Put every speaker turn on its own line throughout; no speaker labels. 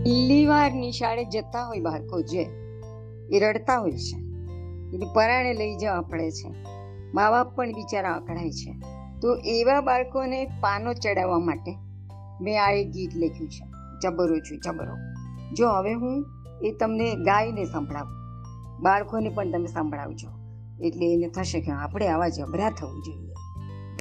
પહેલી વાર નિશાળે જતા હોય બાળકો જે, એ રડતા હોય છે. એને પરાણે લઈ જવા પડે છે. મા બાપ પણ બિચારા અકળાય છે. તો એવા બાળકોને પાનો ચડાવવા માટે મેં આ એક ગીત લખ્યું છે. જબરો છું, જબરો. જો હવે હું એ તમને ગાઈને સંભળાવું. બાળકોને પણ તમે સંભળાવજો. એટલે એને થશે કે આપણે આવા જબરા થવું જોઈએ.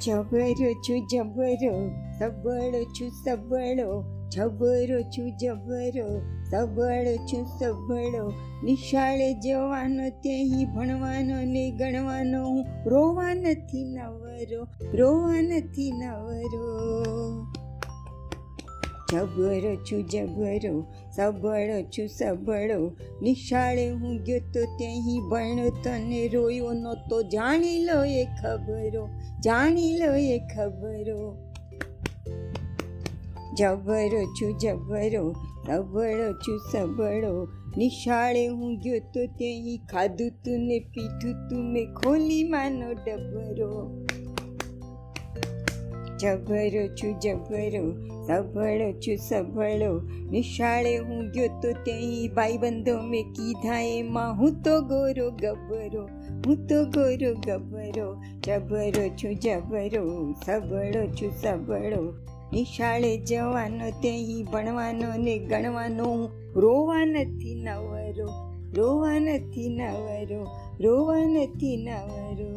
જબરો છું, જબરો. સબળો છું સબળો જબરો છું, જબરો, સબળો છું, સબળો. નિશાળે જવાનો તેહી ભણવાનો ને ગણવાનો હું રોવા નથી નવરો, રોવા નથી નવરો. જબરો છું, જબરો, સબળો છું, સબળો. નિશાળે હું ગયો તો ત્યાંય ભણ્યો તને રોયો નહોતો. જાણી લો એ ખબરો, જાણી લો એ ખબરો. જબરો છું જબરો સબળો છું, સબળો. નિશાળે હું ગયો તો ત્યાં ખાધું તું ને પીધું તું મેં ખોલી માનો ડબરો. જબરો છું જબરો સબળો છું, સબળો. નિશાળે હું ગયો તો ત્યાંય ભાઈબંધો મેં કીધા એમાં હું તો ગોરો ગબરો, હું તો ગોરો ગબરો. જબરો છું જબરો સબળો છું, સબળો. નિશાળે જવાનો તે ભણવાનો ને ગણવાનો રોવા નથી નવરો રોવા નથી નવરો રોવા નથી નવરો